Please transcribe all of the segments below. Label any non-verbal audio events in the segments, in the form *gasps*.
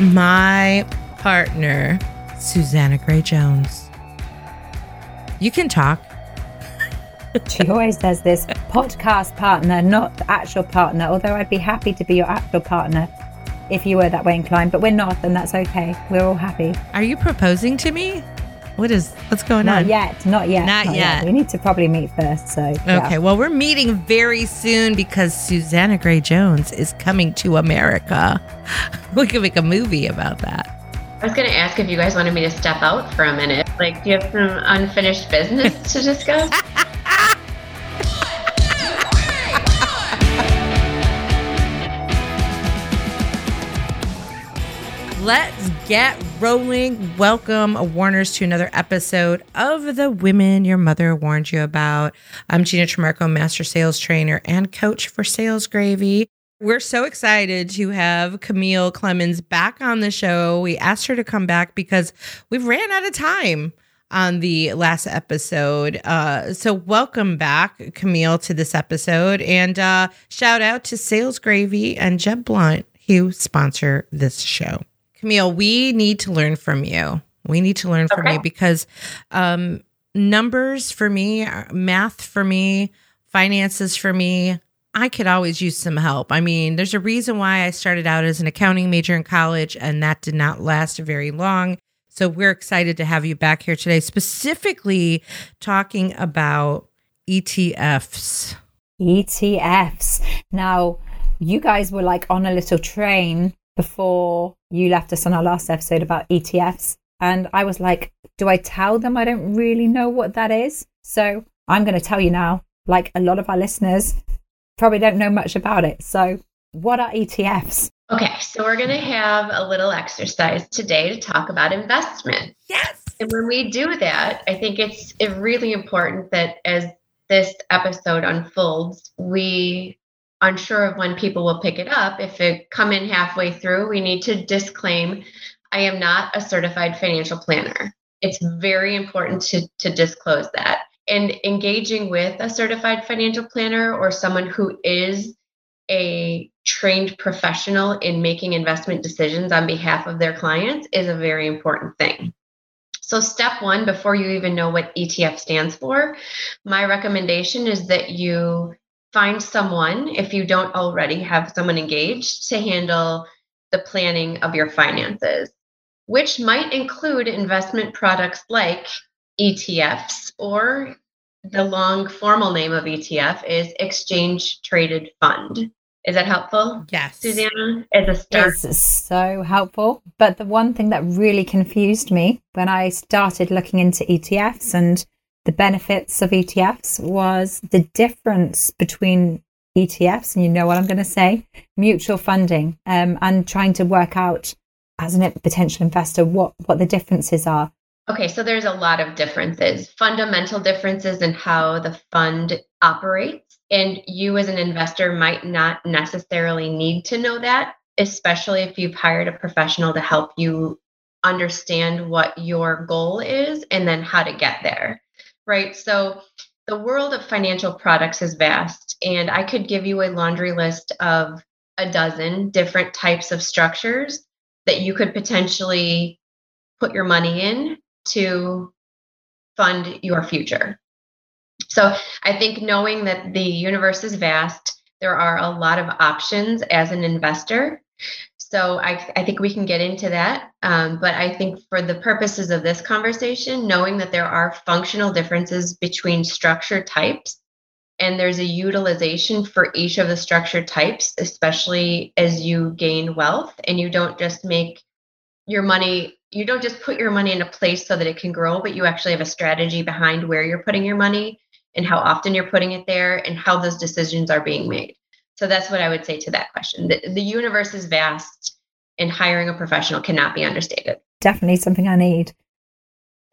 my partner, Susanna Gray Jones. You can talk. She always says this podcast partner, not actual partner, although I'd be happy to be your actual partner if you were that way inclined, but we're not, and that's okay. We're all happy. Are you proposing to me? What is what's going Not on? yet, not yet. Not yet. We need to probably meet first. So yeah. Okay, well, we're meeting very soon because Susanna Gray Jones is coming to America. *laughs* We could make a movie about that. I was going to ask if you guys wanted me to step out for a minute. Like, do you have some unfinished business to discuss? *laughs* Let's get rolling. Welcome, Warners, to another episode of The Women Your Mother Warned You About. I'm Gina Trimarco, Master Sales Trainer and Coach for Sales Gravy. We're so excited to have Camille Clemens back on the show. We asked her to come back because we've ran out of time on the last episode. Uh, so welcome back, Camille, to this episode. And uh, shout out to Sales Gravy and Jeb Blount, who sponsor this show. Camille, we need to learn from you. We need to learn from Okay. you because um, numbers for me, math for me, finances for me, I could always use some help. I mean, there's a reason why I started out as an accounting major in college, and that did not last very long. So we're excited to have you back here today, specifically talking about ETFs. ETFs. Now, you guys were like on a little train before you left us on our last episode about ETFs. And I was like, do I tell them I don't really know what that is? So I'm going to tell you now, like a lot of our listeners probably don't know much about it. So, what are ETFs? okay, so we're going to have a little exercise today to talk about investment. Yes. And when we do that, I think it's really important that as this episode unfolds, we unsure of when people will pick it up. If it come in halfway through, we need to disclaim I am not a certified financial planner. It's very important to, to disclose that. And engaging with a certified financial planner or someone who is a trained professional in making investment decisions on behalf of their clients is a very important thing. So, step one, before you even know what ETF stands for, my recommendation is that you find someone, if you don't already have someone engaged, to handle the planning of your finances, which might include investment products like ETFs or the long formal name of ETF is Exchange Traded Fund. Is that helpful, Yes. Susanna? As a start. It's so helpful. But the one thing that really confused me when I started looking into ETFs and the benefits of ETFs was the difference between ETFs, and you know what I'm going to say, mutual funding, um, and trying to work out as a potential investor what, what the differences are. Okay, so there's a lot of differences, fundamental differences in how the fund operates. And you, as an investor, might not necessarily need to know that, especially if you've hired a professional to help you understand what your goal is and then how to get there, right? So, the world of financial products is vast, and I could give you a laundry list of a dozen different types of structures that you could potentially put your money in to fund your future. So I think knowing that the universe is vast, there are a lot of options as an investor. So I, I think we can get into that. Um, but I think for the purposes of this conversation, knowing that there are functional differences between structure types and there's a utilization for each of the structure types, especially as you gain wealth and you don't just make your money you don't just put your money in a place so that it can grow, but you actually have a strategy behind where you're putting your money and how often you're putting it there and how those decisions are being made. So that's what I would say to that question. The, the universe is vast and hiring a professional cannot be understated. Definitely something I need.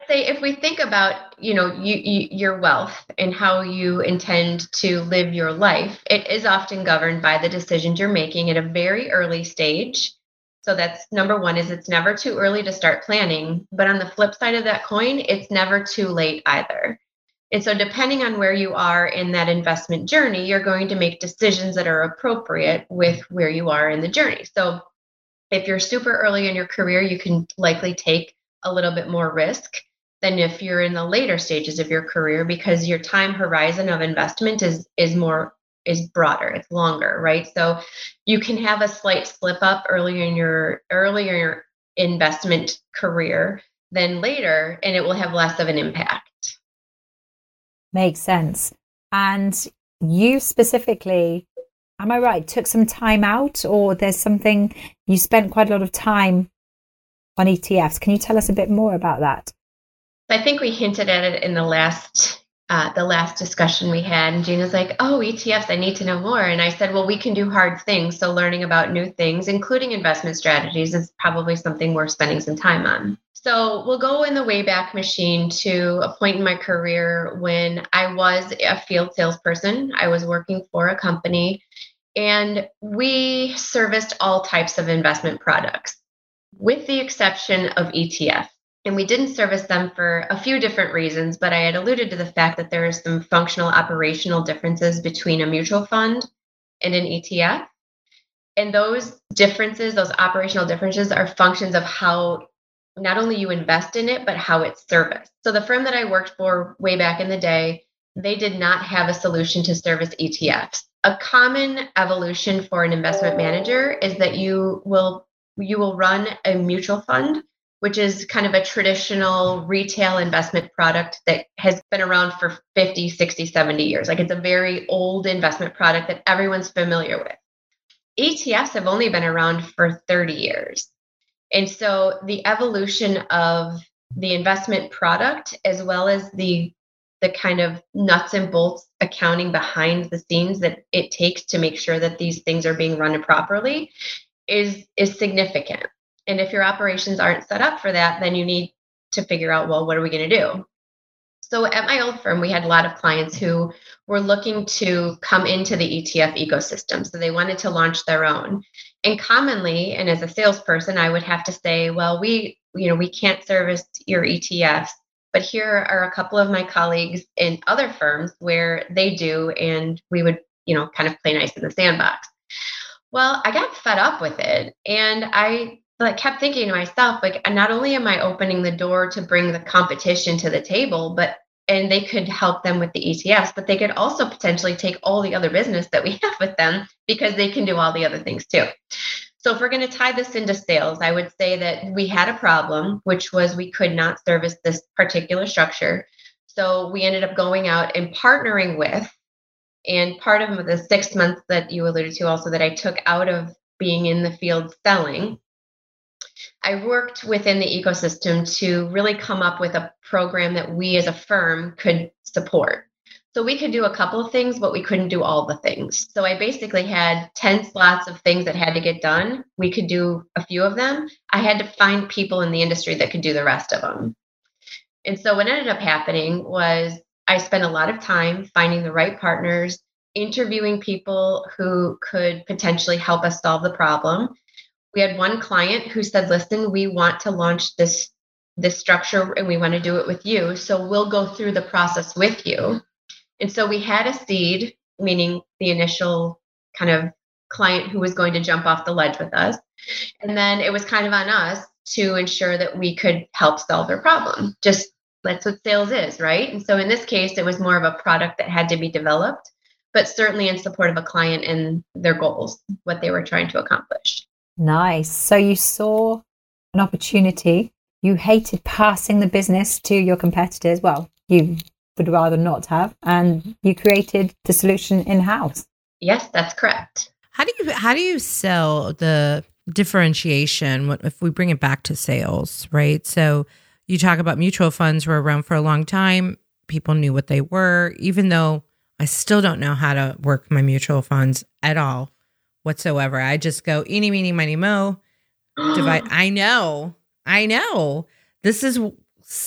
Say if we think about, you know, you, you, your wealth and how you intend to live your life, it is often governed by the decisions you're making at a very early stage so that's number one is it's never too early to start planning. But on the flip side of that coin, it's never too late either. And so depending on where you are in that investment journey, you're going to make decisions that are appropriate with where you are in the journey. So if you're super early in your career, you can likely take a little bit more risk than if you're in the later stages of your career because your time horizon of investment is is more is broader it's longer right so you can have a slight slip up earlier in your earlier investment career than later and it will have less of an impact makes sense and you specifically am i right took some time out or there's something you spent quite a lot of time on etfs can you tell us a bit more about that I think we hinted at it in the last uh, the last discussion we had, and Gina's like, "Oh, ETFs, I need to know more." And I said, "Well, we can do hard things, so learning about new things, including investment strategies, is probably something we're spending some time on." So we'll go in the Wayback Machine to a point in my career when I was a field salesperson. I was working for a company, and we serviced all types of investment products, with the exception of ETFs and we didn't service them for a few different reasons, but I had alluded to the fact that there are some functional operational differences between a mutual fund and an ETF. And those differences, those operational differences, are functions of how not only you invest in it, but how it's serviced. So the firm that I worked for way back in the day, they did not have a solution to service ETFs. A common evolution for an investment manager is that you will you will run a mutual fund which is kind of a traditional retail investment product that has been around for 50, 60, 70 years. Like it's a very old investment product that everyone's familiar with. ETFs have only been around for 30 years. And so the evolution of the investment product as well as the the kind of nuts and bolts accounting behind the scenes that it takes to make sure that these things are being run properly is is significant and if your operations aren't set up for that, then you need to figure out, well, what are we going to do? So at my old firm, we had a lot of clients who were looking to come into the ETF ecosystem. So they wanted to launch their own. And commonly, and as a salesperson, I would have to say, well, we, you know, we can't service your ETFs, but here are a couple of my colleagues in other firms where they do, and we would, you know, kind of play nice in the sandbox. Well, I got fed up with it. And I like kept thinking to myself, like, not only am I opening the door to bring the competition to the table, but and they could help them with the ETFs, but they could also potentially take all the other business that we *laughs* have with them because they can do all the other things too. So, if we're going to tie this into sales, I would say that we had a problem, which was we could not service this particular structure. So, we ended up going out and partnering with, and part of the six months that you alluded to also that I took out of being in the field selling I worked within the ecosystem to really come up with a program that we as a firm could support. So we could do a couple of things, but we couldn't do all the things. So I basically had 10 slots of things that had to get done. We could do a few of them. I had to find people in the industry that could do the rest of them. And so what ended up happening was I spent a lot of time finding the right partners, interviewing people who could potentially help us solve the problem we had one client who said listen we want to launch this this structure and we want to do it with you so we'll go through the process with you. And so we had a seed meaning the initial kind of client who was going to jump off the ledge with us. And then it was kind of on us to ensure that we could help solve their problem. Just that's what sales is right? And so in this case it was more of a product that had to be developed but certainly in support of a client and their goals what they were trying to accomplish Nice. So you saw an opportunity. You hated passing the business to your competitors. Well, you would rather not have, and you created the solution in house. Yes, that's correct. How do you how do you sell the differentiation if we bring it back to sales, right? So you talk about mutual funds were around for a long time. People knew what they were, even though I still don't know how to work my mutual funds at all whatsoever. I just go eeny, meeny, miny, mo. Divide. *gasps* I know. I know. This is.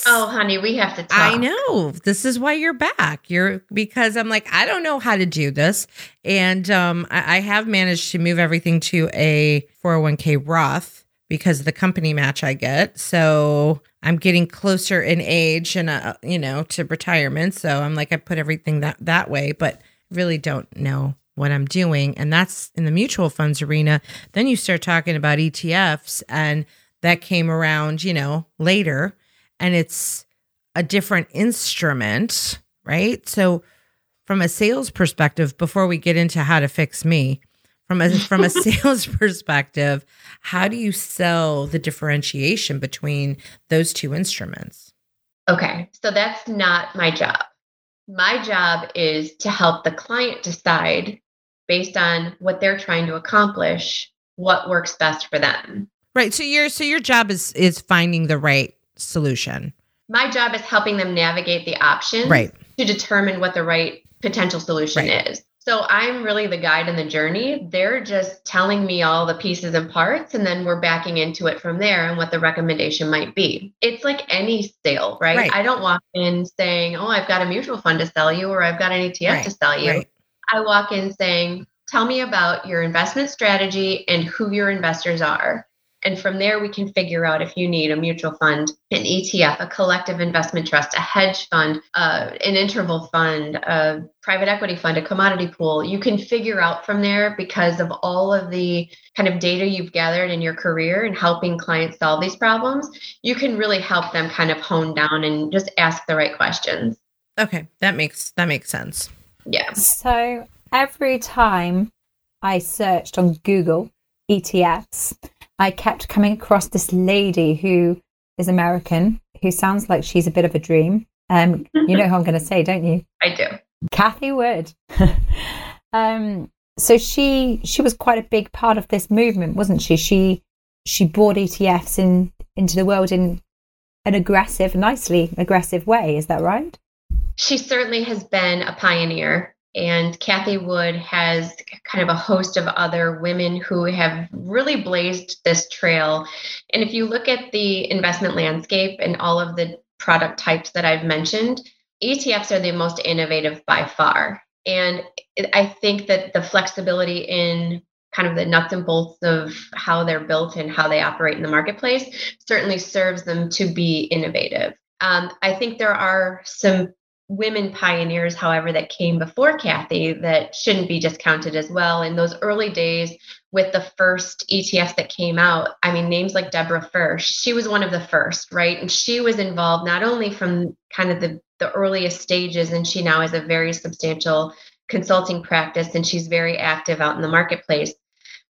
Oh, honey, we have to talk. I know. This is why you're back. You're because I'm like, I don't know how to do this. And um, I, I have managed to move everything to a 401k Roth because of the company match I get. So I'm getting closer in age and, uh, you know, to retirement. So I'm like, I put everything that, that way, but really don't know what I'm doing. And that's in the mutual funds arena. Then you start talking about ETFs, and that came around, you know, later. And it's a different instrument, right? So, from a sales perspective, before we get into how to fix me, from a from a *laughs* sales perspective, how do you sell the differentiation between those two instruments? Okay, so that's not my job. My job is to help the client decide based on what they're trying to accomplish what works best for them. Right. So your so your job is is finding the right solution. My job is helping them navigate the options right. to determine what the right potential solution right. is. So I'm really the guide in the journey. They're just telling me all the pieces and parts, and then we're backing into it from there and what the recommendation might be. It's like any sale, right? right. I don't walk in saying, Oh, I've got a mutual fund to sell you, or I've got an ETF right. to sell you. Right. I walk in saying, Tell me about your investment strategy and who your investors are. And from there, we can figure out if you need a mutual fund, an ETF, a collective investment trust, a hedge fund, uh, an interval fund, a private equity fund, a commodity pool. You can figure out from there because of all of the kind of data you've gathered in your career and helping clients solve these problems. You can really help them kind of hone down and just ask the right questions. Okay, that makes that makes sense. Yeah. So every time I searched on Google ETFs, I kept coming across this lady who is American, who sounds like she's a bit of a dream. Um, you know who I'm going to say, don't you? *laughs* I do. Cathie Wood. *laughs* um, so she she was quite a big part of this movement, wasn't she? She she brought ETFs in into the world in an aggressive, nicely aggressive way. Is that right? She certainly has been a pioneer and Cathie Wood has kind of a host of other women who have really blazed this trail. And if you look at the investment landscape and all of the product types that I've mentioned, ETFs are the most innovative by far. And I think that the flexibility in kind of the nuts and bolts of how they're built and how they operate in the marketplace certainly serves them to be innovative. Um, I think there are some women pioneers, however, that came before Cathie that shouldn't be discounted as well. In those early days, with the first ETF that came out, I mean, names like Deborah Fuhr, she was one of the first, right? And she was involved not only from kind of the, the earliest stages, and she now has a very substantial consulting practice and she's very active out in the marketplace.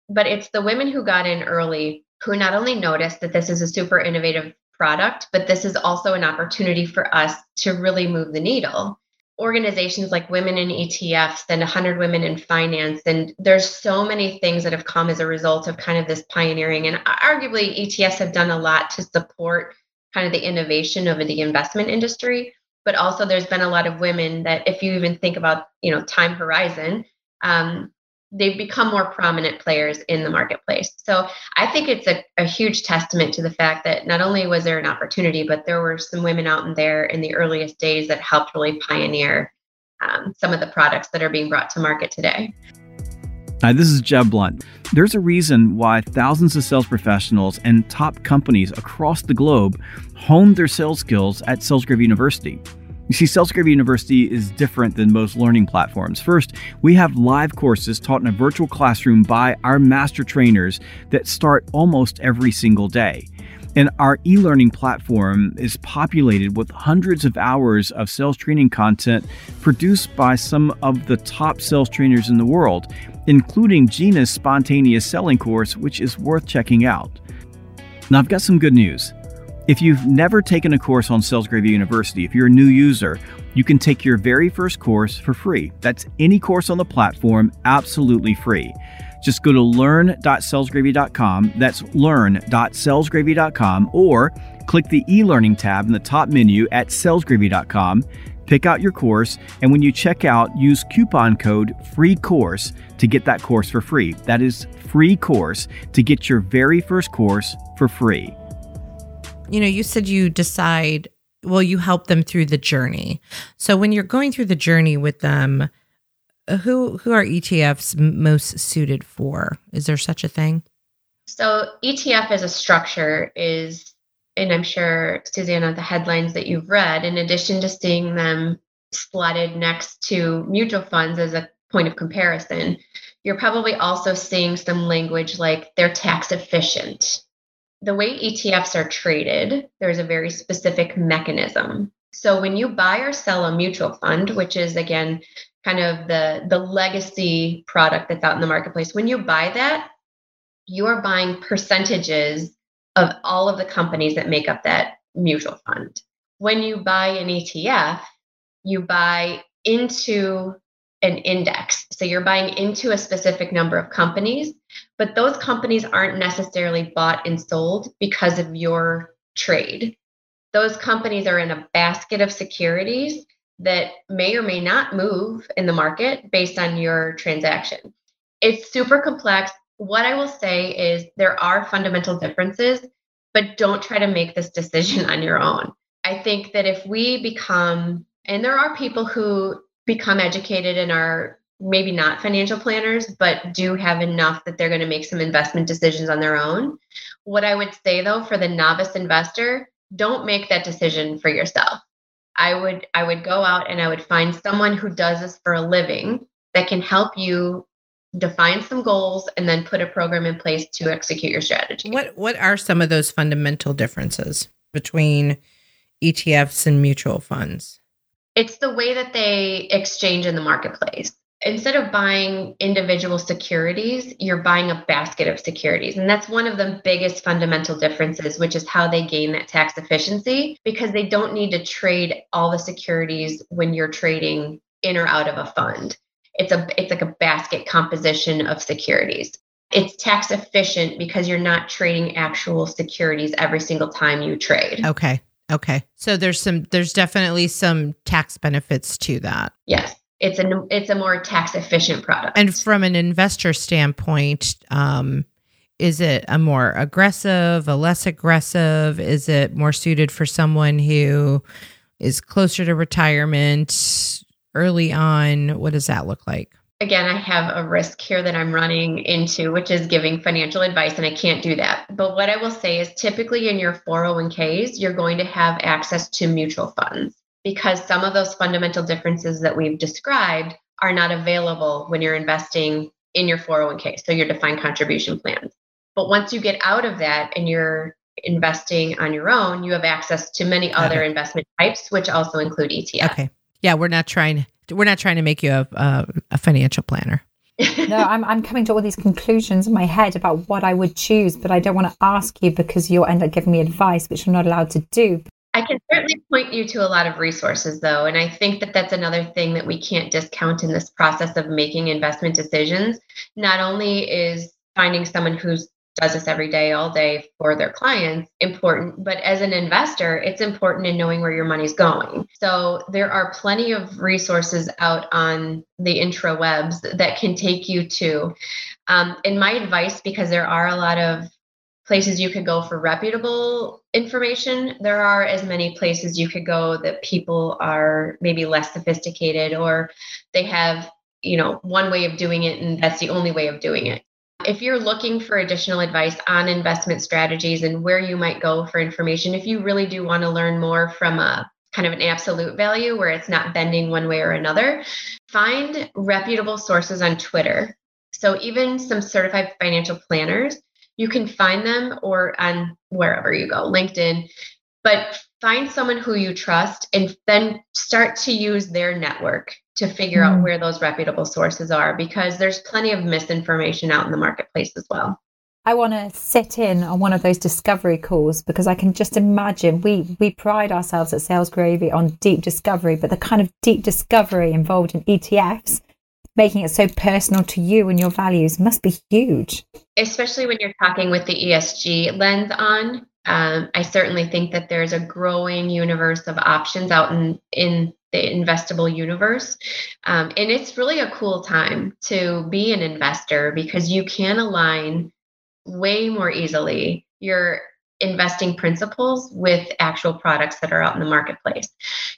But it's the women who got in early who not only noticed that this is a super innovative product, but this is also an opportunity for us to really move the needle. Organizations like Women in ETFs and 100 Women in Finance, and there's so many things that have come as a result of kind of this pioneering. And arguably, ETFs have done a lot to support kind of the innovation of the investment industry. But also, there's been a lot of women that, if you even think about, you know, time horizon, um, they've become more prominent players in the marketplace. So I think it's a, a, huge testament to the fact that not only was there an opportunity, but there were some women out in there in the earliest days that helped really pioneer um, some of the products that are being brought to market today. Hi, this is Jeb Blount. There's a reason why thousands of sales professionals and top companies across the globe honed their sales skills at Sales Gravy University. You see, Sales Gravy University is different than most learning platforms. First, we have live courses taught in a virtual classroom by our master trainers that start almost every single day. And our e learning platform is populated with hundreds of hours of sales training content produced by some of the top sales trainers in the world, including Gina's spontaneous selling course, which is worth checking out. Now, I've got some good news. If you've never taken a course on Sales Gravy University, if you're a new user, you can take your very first course for free. That's any course on the platform, absolutely free. Just go to learn.salesgravy.com. That's learn.salesgravy.com or click the e-learning tab in the top menu at salesgravy.com. Pick out your course, and when you check out, use coupon code free course to get that course for free. That is free course to get your very first course for free you know, you said you decide, well, you help them through the journey. So when you're going through the journey with them, uh, who who are ETFs most suited for? Is there such a thing? So ETF as a structure is, and I'm sure Susanna, the headlines that you've read, in addition to seeing them slotted next to mutual funds as a point of comparison, you're probably also seeing some language like they're tax efficient. The way ETFs are traded, there's a very specific mechanism. So when you buy or sell a mutual fund, which is again kind of the the legacy product that's out in the marketplace, when you buy that, you are buying percentages of all of the companies that make up that mutual fund. When you buy an ETF, you buy into an index. So you're buying into a specific number of companies, but those companies aren't necessarily bought and sold because of your trade. Those companies are in a basket of securities that may or may not move in the market based on your transaction. It's super complex. What I will say is there are fundamental differences, but don't try to make this decision *laughs* on your own. I think that if we become, and there are people who become educated and are maybe not financial planners, but do have enough that they're going to make some investment decisions on their own. What I would say though, for the novice investor, don't make that decision for yourself. I would I would go out and I would find someone who does this for a living that can help you define some goals and then put a program in place to execute your strategy. What what are some of those fundamental differences between ETFs and mutual funds? It's the way that they exchange in the marketplace. Instead of buying individual securities, you're buying a basket of securities. And that's one of the biggest fundamental differences, which is how they gain that tax efficiency because they don't need to trade all the securities when you're trading in or out of a fund. It's a it's like a basket composition of securities. It's tax efficient because you're not trading actual securities every single time you trade. Okay. Okay. So there's some there's definitely some tax benefits to that. Yes. It's a it's a more tax efficient product. And from an investor standpoint, um, is it a more aggressive, a less aggressive? Is it more suited for someone who is closer to retirement early on? What does that look like? again, I have a risk here that I'm running into, which is giving financial advice, and I can't do that. But what I will say is typically in your 401ks, you're going to have access to mutual funds because some of those fundamental differences that we've described are not available when you're investing in your 401k, so your defined contribution plans. But once you get out of that and you're investing on your own, you have access to many other okay. investment types, which also include ETFs. Okay. Yeah, we're not trying we're not trying to make you a, a, a financial planner. *laughs* no, I'm, I'm coming to all these conclusions in my head about what I would choose, but I don't want to ask you because you'll end up giving me advice, which I'm not allowed to do. I can certainly point you to a lot of resources, though. And I think that that's another thing that we can't discount in this process of making investment decisions. Not only is finding someone who does this every day, all day for their clients, important. But as an investor, it's important in knowing where your money's going. So there are plenty of resources out on the intrawebs that can take you to. Um, and my advice, because there are a lot of places you could go for reputable information, there are as many places you could go that people are maybe less sophisticated or they have you know one way of doing it and that's the only way of doing it if you're looking for additional advice on investment strategies and where you might go for information, if you really do want to learn more from a kind of an absolute value where it's not bending one way or another, find reputable sources on Twitter. So even some certified financial planners, you can find them or on wherever you go, LinkedIn, but find someone who you trust and then start to use their network to figure mm. out mm-hmm. where those reputable sources are because there's plenty of misinformation out in the marketplace as well. I want to sit in on one of those discovery calls because I can just imagine we we pride ourselves at Sales Gravy on deep discovery, but the kind of deep discovery involved in ETFs, making it so personal to you and your values, must be huge. Especially when you're talking with the ESG lens on. Um, I certainly think that there's a growing universe of options out in in the investable universe. Um, and it's really a cool time to be an investor because you can align way more easily your investing principles with actual products that are out in the marketplace.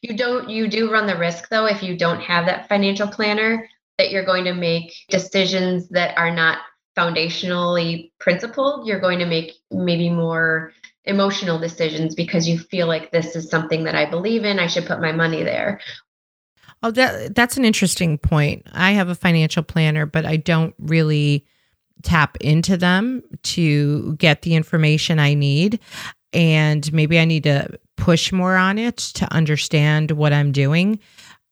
You don't you do run the risk though if you don't have that financial planner that you're going to make decisions that are not foundationally principled. You're going to make maybe more emotional decisions because you feel like this is something that I believe in. I should put my money there. Oh, that that's an interesting point. I have a financial planner, but I don't really tap into them to get the information I need. And maybe I need to push more on it to understand what I'm doing.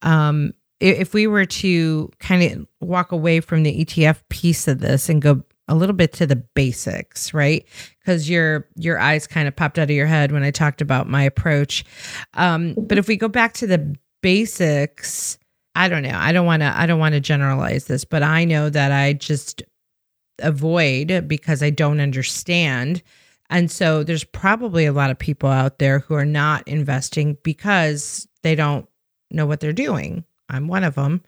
Um, if we were to kind of walk away from the ETF piece of this and go a little bit to the basics, right? Because your your eyes kind of popped out of your head when I talked about my approach. Um, but if we go back to the basics, I don't know. I don't want to. I don't want to generalize this, but I know that I just avoid because I don't understand. And so there's probably a lot of people out there who are not investing because they don't know what they're doing. I'm one of them.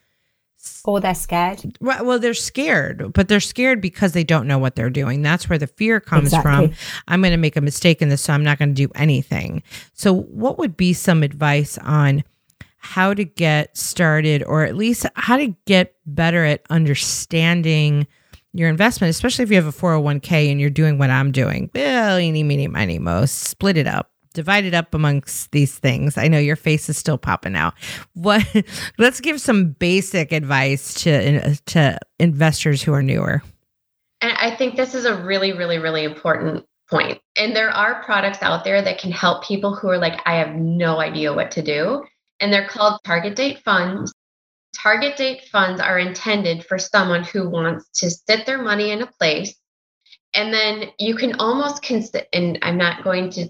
Or they're scared. Well, they're scared, but they're scared because they don't know what they're doing. That's where the fear comes exactly. from. I'm going to make a mistake in this, so I'm not going to do anything. So, what would be some advice on how to get started, or at least how to get better at understanding? your investment, especially if you have a 401k and you're doing what I'm doing. Well, eeny, meeny, miny, mo, split it up divide it up amongst these things. I know your face is still popping out. What? *laughs* Let's give some basic advice to to investors who are newer. And I think this is a really, really, really important point. And there are products out there that can help people who are like, I have no idea what to do. And they're called target date funds. Target date funds are intended for someone who wants to sit their money in a place and then you can almost consider and i'm not going to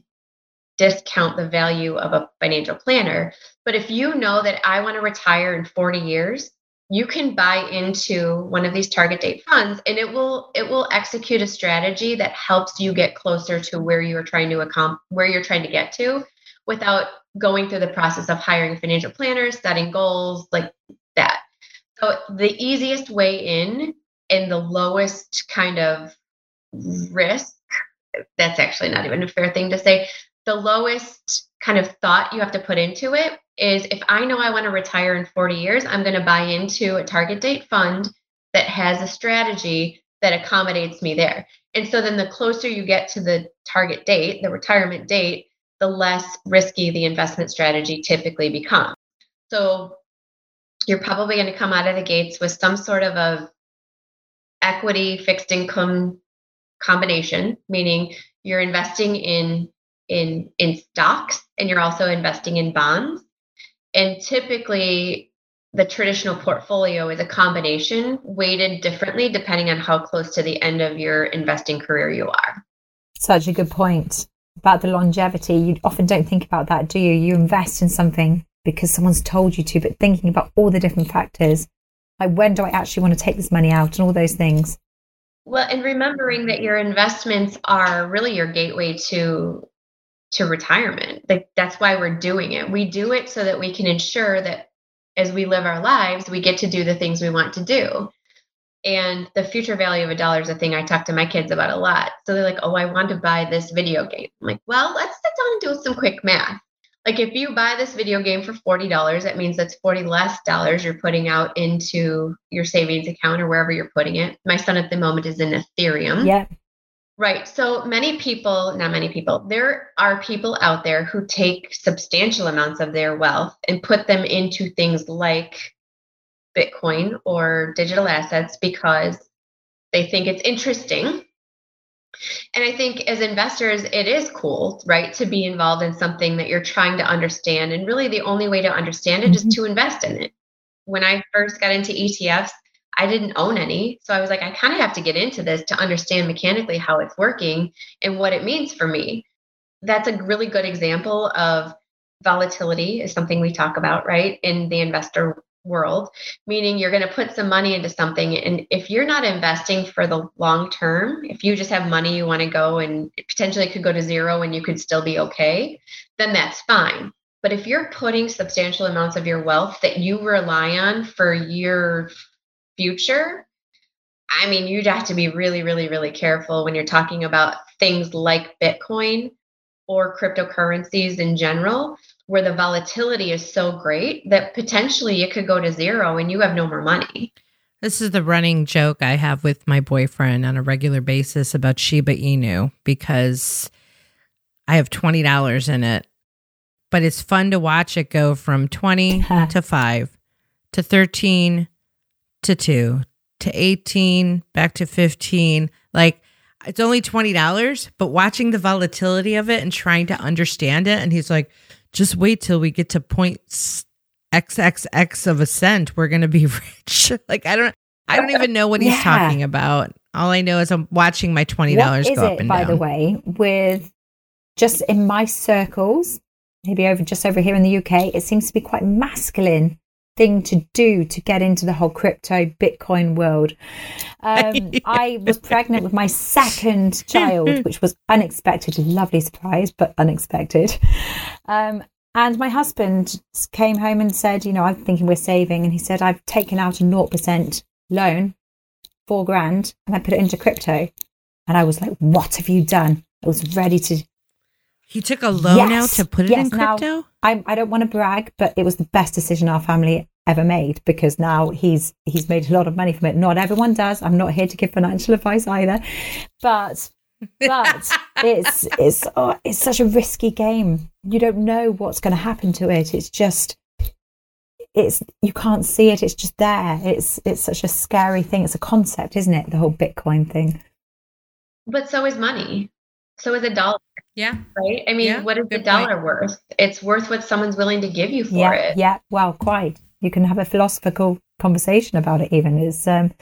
discount the value of a financial planner. But if you know that I want to retire in 40 years, you can buy into one of these target date funds and it will it will execute a strategy that helps you get closer to where you're trying to accomplish where you're trying to get to without going through the process of hiring financial planners, setting goals like that. So the easiest way in and the lowest kind of risk that's actually not even a fair thing to say the lowest kind of thought you have to put into it is if I know I want to retire in 40 years, I'm going to buy into a target date fund that has a strategy that accommodates me there. And so then the closer you get to the target date, the retirement date, the less risky the investment strategy typically becomes. So you're probably going to come out of the gates with some sort of a equity fixed income combination, meaning you're investing in in in stocks and you're also investing in bonds. And typically the traditional portfolio is a combination weighted differently depending on how close to the end of your investing career you are. Such a good point. About the longevity you often don't think about that do you? You invest in something because someone's told you to but thinking about all the different factors like when do i actually want to take this money out and all those things? Well and remembering that your investments are really your gateway to to retirement. Like that's why we're doing it. We do it so that we can ensure that as we live our lives, we get to do the things we want to do. And the future value of a dollar is a thing I talk to my kids about a lot. So they're like, oh, I want to buy this video game. I'm like, well, let's sit down and do some quick math. Like if you buy this video game for $40, that means that's 40 less dollars you're putting out into your savings account or wherever you're putting it. My son at the moment is in Ethereum. Yeah. Right. So many people, not many people, there are people out there who take substantial amounts of their wealth and put them into things like Bitcoin or digital assets because they think it's interesting. And I think as investors, it is cool, right, to be involved in something that you're trying to understand. And really, the only way to understand it mm-hmm. is to invest in it. When I first got into ETFs, I didn't own any. So I was like, I kind of have to get into this to understand mechanically how it's working and what it means for me. That's a really good example of volatility, is something we talk about, right, in the investor world, meaning you're going to put some money into something. And if you're not investing for the long term, if you just have money you want to go and potentially could go to zero and you could still be okay, then that's fine. But if you're putting substantial amounts of your wealth that you rely on for your future, I mean, you'd have to be really, really, really careful when you're talking about things like Bitcoin or cryptocurrencies in general, where the volatility is so great that potentially it could go to zero and you have no more money. This is the running joke I have with my boyfriend on a regular basis about Shiba Inu because I have $20 in it, but it's fun to watch it go from 20 *laughs* to 5 to 13 to 2 to 18 back to 15 like it's only $20 but watching the volatility of it and trying to understand it and he's like just wait till we get to points xxx of a cent we're going to be *laughs* rich. Like i don't i don't even know what he's Yeah. talking about. All i know is i'm watching my $20 What is go up it, and by down. the way, with just in my circles, maybe over just over here in the UK, it seems to be quite masculine thing to do to get into the whole crypto Bitcoin world. Um, *laughs* I was pregnant with my second child, *laughs* which was unexpected, lovely surprise, but unexpected. Um, and my husband came home and said, you know, I'm thinking we're saving. And he said, I've taken out a 0% loan, four grand, and I put it into crypto. And I was like, what have you done? I was ready to. He took a loan out to put it yes, in now- crypto I, I don't want to brag, but it was the best decision our family ever made because now he's he's made a lot of money from it. Not everyone does. I'm not here to give financial advice either, but but *laughs* it's it's oh, it's such a risky game. You don't know what's going to happen to it. It's just it's you can't see it. It's just there. It's it's such a scary thing. It's a concept, isn't it? The whole Bitcoin thing. But so is money. So is a dollar, yeah right? I mean, Yeah, what is the good point. dollar worth? It's worth what someone's willing to give you for yeah, it. yeah. Well, quite. You can have a philosophical conversation about it. Even is. Um,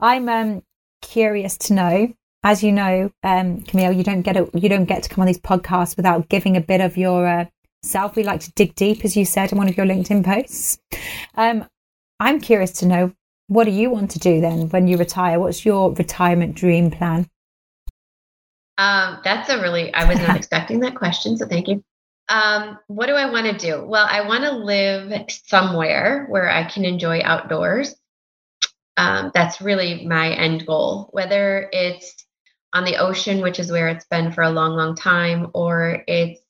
I'm um, curious to know. As you know, um, Camille, you don't get a, you don't get to come on these podcasts without giving a bit of your uh, self. We like to dig deep, as you said in one of your LinkedIn posts. Um, I'm curious to know what do you want to do then when you retire? What's your retirement dream plan? Um, that's a really, I was not *laughs* expecting that question, so thank you. Um, what do I want to do? Well, I want to live somewhere where I can enjoy outdoors. Um, that's really my end goal, whether it's on the ocean, which is where it's been for a long, long time, or it's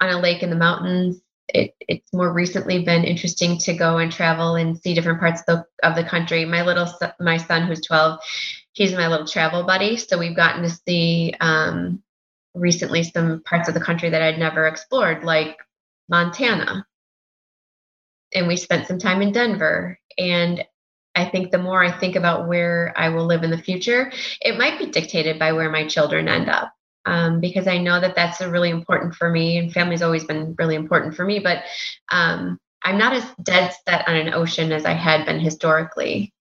on a lake in the mountains. It, it's more recently been interesting to go and travel and see different parts of the, of the country. My little, my son who's 12, he's my little travel buddy. So we've gotten to see um, recently some parts of the country that I'd never explored, like Montana. And we spent some time in Denver. And I think the more I think about where I will live in the future, it might be dictated by where my children end up. Um, because I know that that's really important for me, and family's always been really important for me. But um, I'm not as dead set on an ocean as I had been historically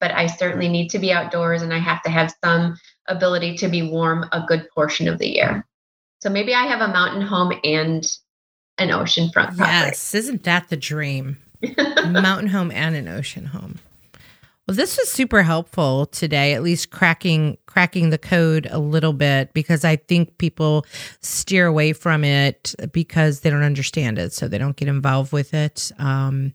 but I certainly need to be outdoors and I have to have some ability to be warm a good portion of the year. So maybe I have a mountain home and an oceanfront property. yes isn't that the dream *laughs* mountain home and an ocean home. Well, this was super helpful today, at least cracking cracking the code a little bit because I think people steer away from it because they don't understand it, so they don't get involved with it. Um,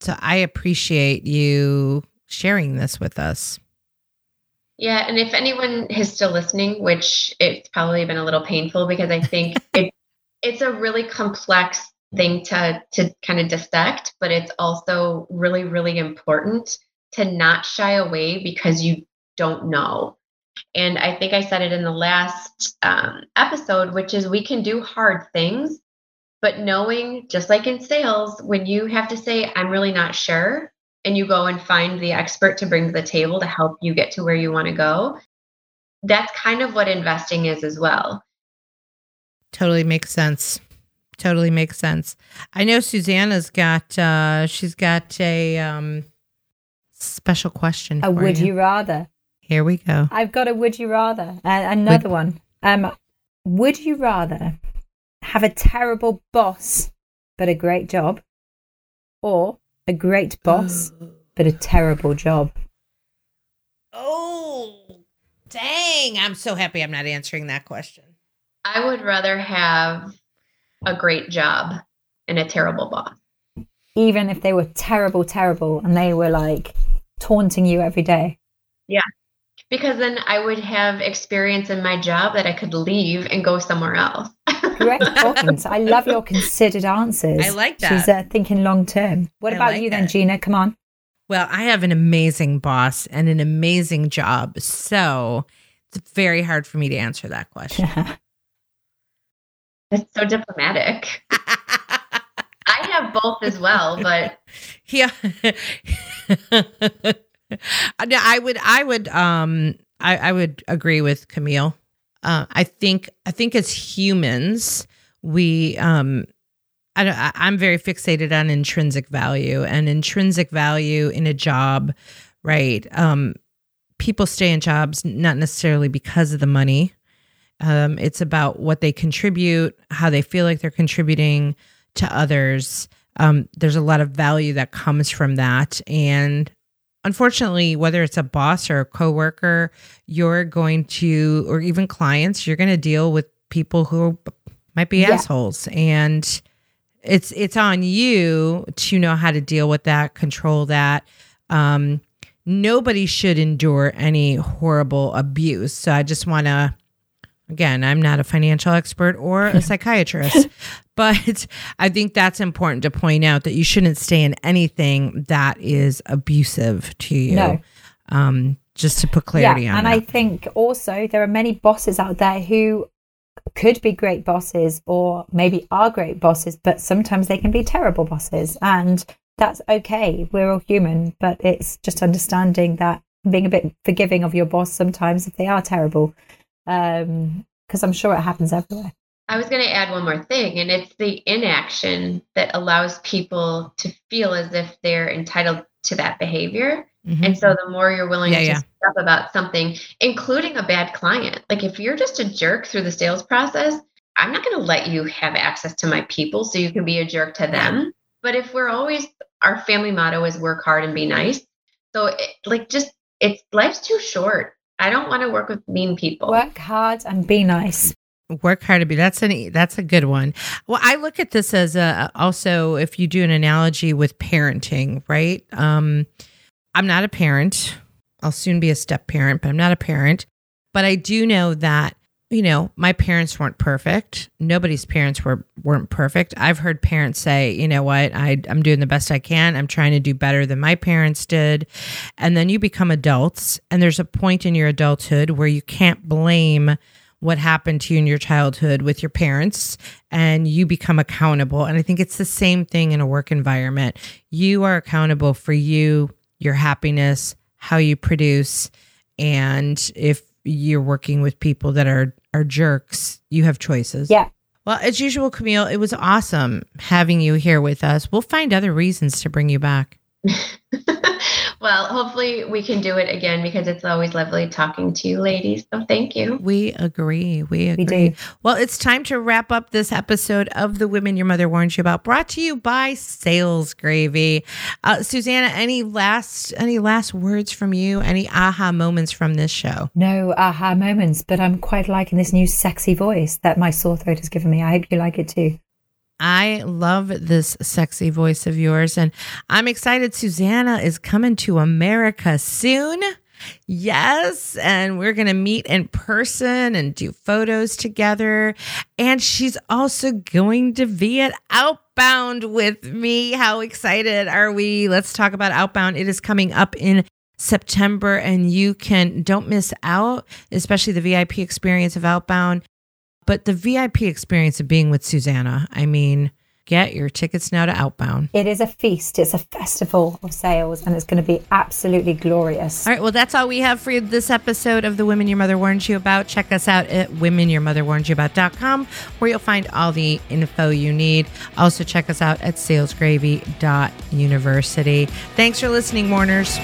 so I appreciate you sharing this with us. Yeah, and if anyone is still listening, which it's probably been a little painful because I think *laughs* it, it's a really complex thing to to kind of dissect, but it's also really really important to not shy away because you don't know. And I think I said it in the last um, episode, which is we can do hard things, but knowing, just like in sales, when you have to say, I'm really not sure, and you go and find the expert to bring to the table to help you get to where you want to go, that's kind of what investing is as well. Totally makes sense. Totally makes sense. I know Susanna's got uh she's got a um special question. A for would you rather? Here we go. I've got a would you rather. Uh, another one. Um, would you rather have a terrible boss but a great job, or a great boss *gasps* but a terrible job? Oh, dang. I'm so happy I'm not answering that question. I would rather have a great job and a terrible boss. Even if they were terrible, terrible, and they were like taunting you every day. Because then I would have experience in my job that I could leave and go somewhere else. *laughs* Great talkings. I love your considered answers. I like She's that. uh, thinking long term. What I about like you then, that. Gina? Come on. Well, I have an amazing boss and an amazing job. So it's very hard for me to answer that question. *laughs* It's so diplomatic. *laughs* I have both as well, but yeah. *laughs* I would, I would, um, I, I would agree with Camille. Uh, I think, I think as humans, we, um, I, I'm very fixated on intrinsic value and intrinsic value in a job, right? Um, people stay in jobs not necessarily because of the money. Um, it's about what they contribute, how they feel like they're contributing to others. Um, there's a lot of value that comes from that. And unfortunately, whether it's a boss or a coworker, you're going to, or even clients, you're going to deal with people who might be Yeah. assholes. And it's it's on you to know how to deal with that, control that. Um, nobody should endure any horrible abuse. So I just want to again, I'm not a financial expert or a *laughs* psychiatrist, but I think that's important to point out that you shouldn't stay in anything that is abusive to you. No. Um, just to put clarity yeah, on and that. I think also there are many bosses out there who could be great bosses or maybe are great bosses, but sometimes they can be terrible bosses, and that's okay. We're all human, but it's just understanding that being a bit forgiving of your boss sometimes if they are terrible, because I'm sure it happens everywhere. I was going to add one more thing, and it's the inaction that allows people to feel as if they're entitled to that behavior. Mhm. And so the more you're willing Yeah, to yeah. speak up about something, including a bad client, like if you're just a jerk through the sales process, I'm not going to let you have access to my people so you can be a jerk to them. But if we're always, our family motto is work hard and be nice. So, it, like, just, it's life's too short. I don't want to work with mean people. Work hard and be nice. work hard to be that's an that's a good one well i look at this as a also if you do an analogy with parenting right um i'm not a parent i'll soon be a step parent but i'm not a parent but i do know that you know my parents weren't perfect nobody's parents were weren't perfect i've heard parents say you know what I, i'm doing the best i can i'm trying to do better than my parents did and then you become adults and there's a point in your adulthood where you can't blame what happened to you in your childhood with your parents and you become accountable. And I think it's the same thing in a work environment. You are accountable for you, your happiness, how you produce. And if you're working with people that are are jerks, you have choices. Yeah. Well, as usual, Camille, it was awesome having you here with us. We'll find other reasons to bring you back. *laughs* well, hopefully we can do it again because it's always lovely talking to you ladies. So thank you. We agree. We agree. We. Well, it's time to wrap up this episode of The Women Your Mother Warns You About, brought to you by Sales Gravy. Uh, Susanna, any last any last words from you? Any aha moments from this show? No aha moments, but I'm quite liking this new sexy voice that my sore throat has given me. I hope you like it too. I love this sexy voice of yours, and I'm excited. Susanna is coming to America soon. Yes, and we're going to meet in person and do photos together. And she's also going to be at Outbound with me. How excited are we? Let's talk about Outbound. It is coming up in September, and you can don't miss out, especially the VIP experience of Outbound but the VIP experience of being with Susanna. I mean, get your tickets now to Outbound. It is a feast. It's a festival of sales, and it's going to be absolutely glorious. All right, well, that's all we have for you this episode of The Women Your Mother Warned You About. Check us out at womenyourmotherwarnsyouabout.com where you'll find all the info you need. Also, check us out at salesgravy.university. Thanks for listening, Warners.